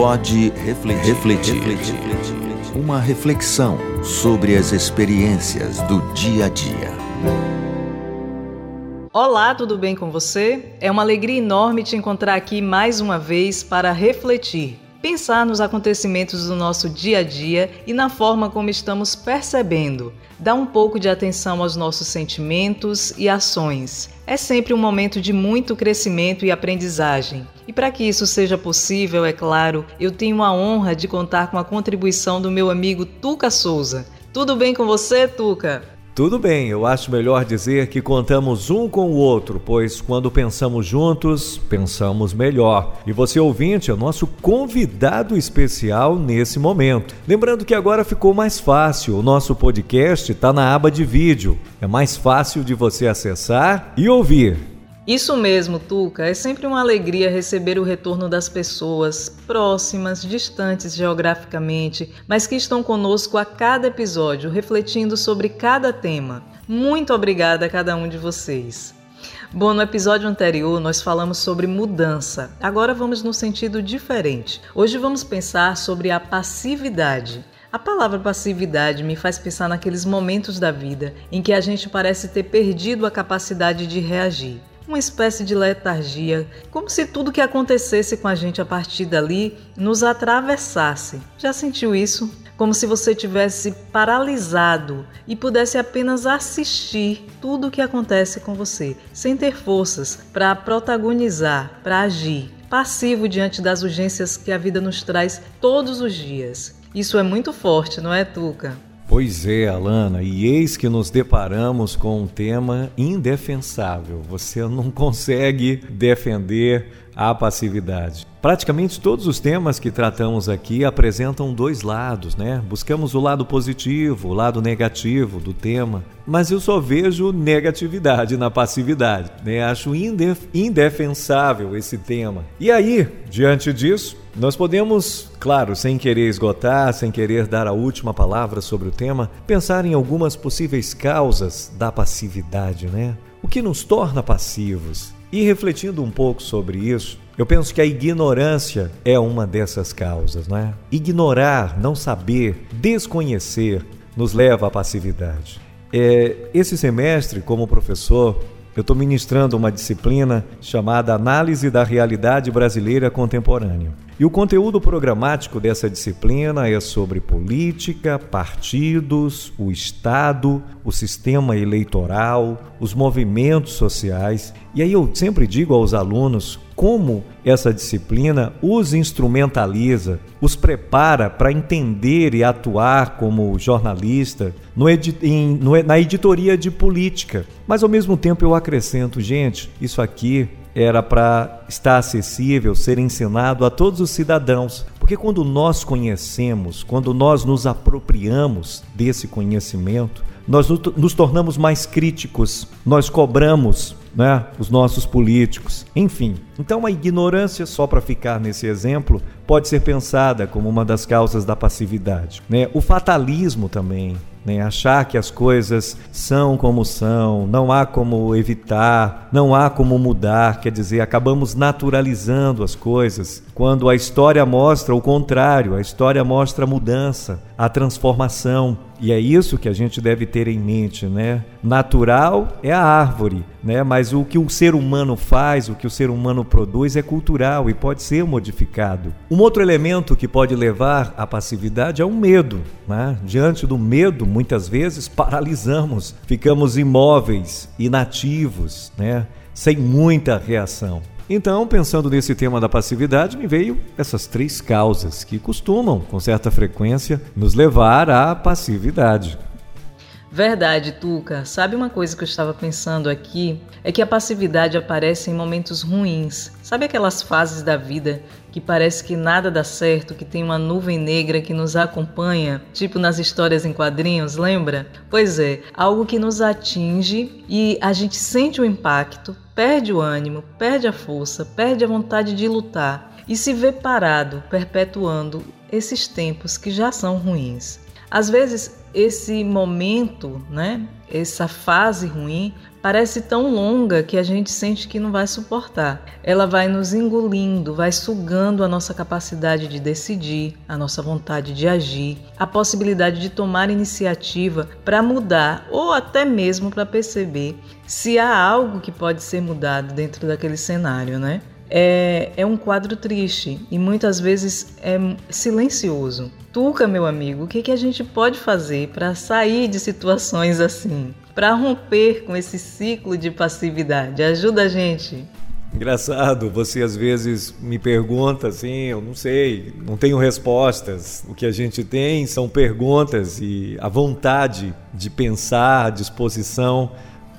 Pode refletir, refletir, refletir. Uma reflexão sobre as experiências do dia a dia. Olá, tudo bem com você? É uma alegria enorme te encontrar aqui mais uma vez para refletir pensar nos acontecimentos do nosso dia a dia e na forma como estamos percebendo. Dar um pouco de atenção aos nossos sentimentos e ações. É sempre um momento de muito crescimento e aprendizagem. E para que isso seja possível, é claro, eu tenho a honra de contar com a contribuição do meu amigo Tuca Souza. Tudo bem com você, Tuca? Tudo bem, eu acho melhor dizer que contamos um com o outro, pois quando pensamos juntos, pensamos melhor. E você ouvinte é nosso convidado especial nesse momento. Lembrando que agora ficou mais fácil, o nosso podcast está na aba de vídeo. É mais fácil de você acessar e ouvir. Isso mesmo, Tuca. É sempre uma alegria receber o retorno das pessoas próximas, distantes geograficamente, mas que estão conosco a cada episódio, refletindo sobre cada tema. Muito obrigada a cada um de vocês. Bom, no episódio anterior nós falamos sobre mudança. Agora vamos no sentido diferente. Hoje vamos pensar sobre a passividade. A palavra passividade me faz pensar naqueles momentos da vida em que a gente parece ter perdido a capacidade de reagir uma espécie de letargia, como se tudo que acontecesse com a gente a partir dali nos atravessasse. Já sentiu isso? Como se você tivesse paralisado e pudesse apenas assistir tudo o que acontece com você, sem ter forças para protagonizar, para agir, passivo diante das urgências que a vida nos traz todos os dias. Isso é muito forte, não é, Tuca? Pois é, Alana, e eis que nos deparamos com um tema indefensável. Você não consegue defender a passividade. Praticamente todos os temas que tratamos aqui apresentam dois lados, né? Buscamos o lado positivo, o lado negativo do tema, mas eu só vejo negatividade na passividade, né? Acho indef indefensável esse tema. E aí, diante disso, nós podemos, claro, sem querer esgotar, sem querer dar a última palavra sobre o tema, pensar em algumas possíveis causas da passividade, né? O que nos torna passivos? E refletindo um pouco sobre isso, eu penso que a ignorância é uma dessas causas, né? Ignorar, não saber, desconhecer nos leva à passividade. É, esse semestre, como professor, eu estou ministrando uma disciplina chamada Análise da Realidade Brasileira Contemporânea. E o conteúdo programático dessa disciplina é sobre política, partidos, o Estado, o sistema eleitoral, os movimentos sociais. E aí eu sempre digo aos alunos como essa disciplina os instrumentaliza, os prepara para entender e atuar como jornalista no edi em, no, na editoria de política. Mas ao mesmo tempo eu acrescento, gente, isso aqui era para estar acessível, ser ensinado a todos os cidadãos. Porque quando nós conhecemos, quando nós nos apropriamos desse conhecimento, nós nos tornamos mais críticos, nós cobramos né, os nossos políticos, enfim. Então, a ignorância, só para ficar nesse exemplo, pode ser pensada como uma das causas da passividade. Né? O fatalismo também, né? achar que as coisas são como são, não há como evitar, não há como mudar, quer dizer, acabamos naturalizando as coisas, quando a história mostra o contrário, a história mostra a mudança, a transformação. E é isso que a gente deve ter em mente, né? Natural é a árvore, né? Mas o que o ser humano faz, o que o ser humano produz é cultural e pode ser modificado. Um outro elemento que pode levar à passividade é o medo, né? Diante do medo, muitas vezes paralisamos, ficamos imóveis, inativos, né? Sem muita reação. Então, pensando nesse tema da passividade, me veio essas três causas que costumam, com certa frequência, nos levar à passividade. Verdade, Tuca. Sabe uma coisa que eu estava pensando aqui? É que a passividade aparece em momentos ruins. Sabe aquelas fases da vida que parece que nada dá certo, que tem uma nuvem negra que nos acompanha, tipo nas histórias em quadrinhos, lembra? Pois é, algo que nos atinge e a gente sente o impacto, perde o ânimo, perde a força, perde a vontade de lutar e se vê parado, perpetuando esses tempos que já são ruins. Às vezes, esse momento, né, essa fase ruim, parece tão longa que a gente sente que não vai suportar. Ela vai nos engolindo, vai sugando a nossa capacidade de decidir, a nossa vontade de agir, a possibilidade de tomar iniciativa para mudar ou até mesmo para perceber se há algo que pode ser mudado dentro daquele cenário, né? É, é um quadro triste e muitas vezes é silencioso. Tuca, meu amigo, o que, que a gente pode fazer para sair de situações assim? Para romper com esse ciclo de passividade? Ajuda a gente. Engraçado, você às vezes me pergunta assim, eu não sei, não tenho respostas. O que a gente tem são perguntas e a vontade de pensar, a disposição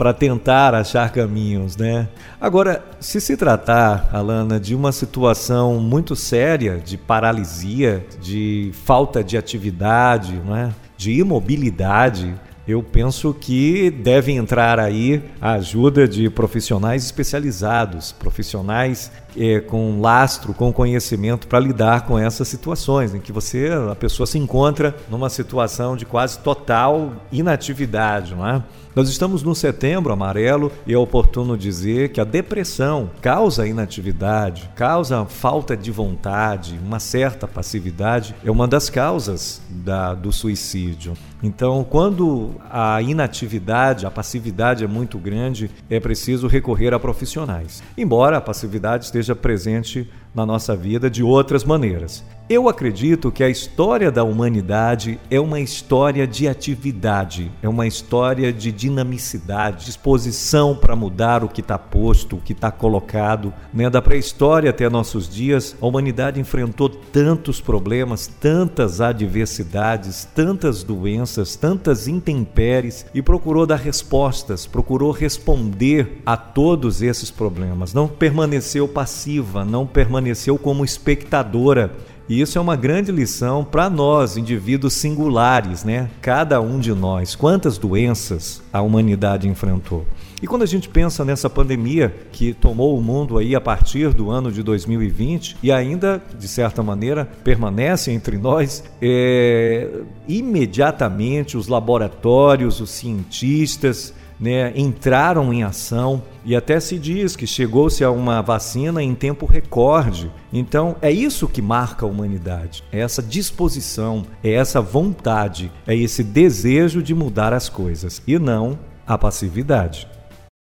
para tentar achar caminhos, né? Agora, se se tratar, Alana, de uma situação muito séria de paralisia, de falta de atividade, né? de imobilidade, eu penso que deve entrar aí a ajuda de profissionais especializados, profissionais é, com lastro, com conhecimento para lidar com essas situações em que você, a pessoa se encontra numa situação de quase total inatividade, não é? Nós estamos no setembro amarelo e é oportuno dizer que a depressão causa inatividade, causa falta de vontade, uma certa passividade, é uma das causas da, do suicídio. Então, quando a inatividade, a passividade é muito grande, é preciso recorrer a profissionais. Embora a passividade esteja presente na nossa vida de outras maneiras. Eu acredito que a história da humanidade é uma história de atividade, é uma história de dinamicidade, disposição para mudar o que está posto, o que está colocado. Né? Da pré-história até nossos dias, a humanidade enfrentou tantos problemas, tantas adversidades, tantas doenças, tantas intempéries e procurou dar respostas, procurou responder a todos esses problemas. Não permaneceu passiva, não permaneceu como espectadora e isso é uma grande lição para nós, indivíduos singulares, né? Cada um de nós. Quantas doenças a humanidade enfrentou. E quando a gente pensa nessa pandemia que tomou o mundo aí a partir do ano de 2020 e ainda, de certa maneira, permanece entre nós, é, imediatamente os laboratórios, os cientistas, né, entraram em ação e até se diz que chegou-se a uma vacina em tempo recorde. Então é isso que marca a humanidade, é essa disposição, é essa vontade, é esse desejo de mudar as coisas e não a passividade.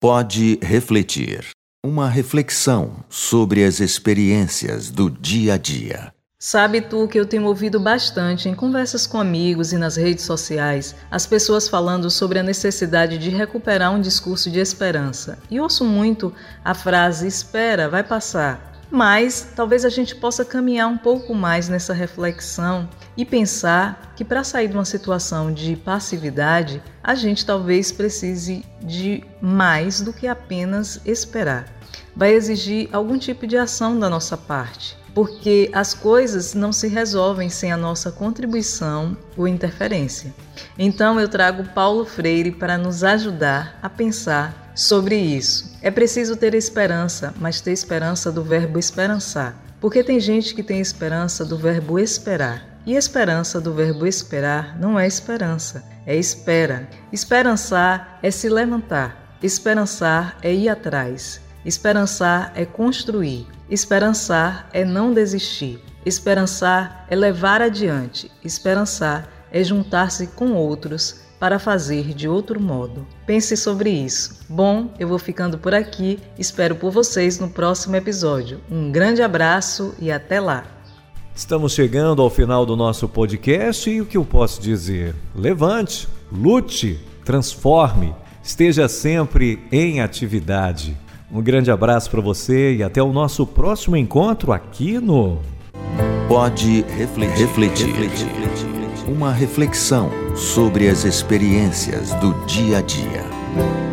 Pode refletir. Uma reflexão sobre as experiências do dia a dia. Sabe tu que eu tenho ouvido bastante em conversas com amigos e nas redes sociais as pessoas falando sobre a necessidade de recuperar um discurso de esperança. E ouço muito a frase espera, vai passar. Mas talvez a gente possa caminhar um pouco mais nessa reflexão e pensar que para sair de uma situação de passividade, a gente talvez precise de mais do que apenas esperar. Vai exigir algum tipo de ação da nossa parte porque as coisas não se resolvem sem a nossa contribuição ou interferência. Então eu trago Paulo Freire para nos ajudar a pensar sobre isso. É preciso ter esperança, mas ter esperança do verbo esperançar. Porque tem gente que tem esperança do verbo esperar. E esperança do verbo esperar não é esperança, é espera. Esperançar é se levantar. Esperançar é ir atrás. Esperançar é construir. Esperançar é não desistir. Esperançar é levar adiante. Esperançar é juntar-se com outros para fazer de outro modo. Pense sobre isso. Bom, eu vou ficando por aqui. Espero por vocês no próximo episódio. Um grande abraço e até lá. Estamos chegando ao final do nosso podcast e o que eu posso dizer? Levante, lute, transforme, esteja sempre em atividade. Um grande abraço para você e até o nosso próximo encontro aqui no Pode refletir. refletir. Uma reflexão sobre as experiências do dia a dia.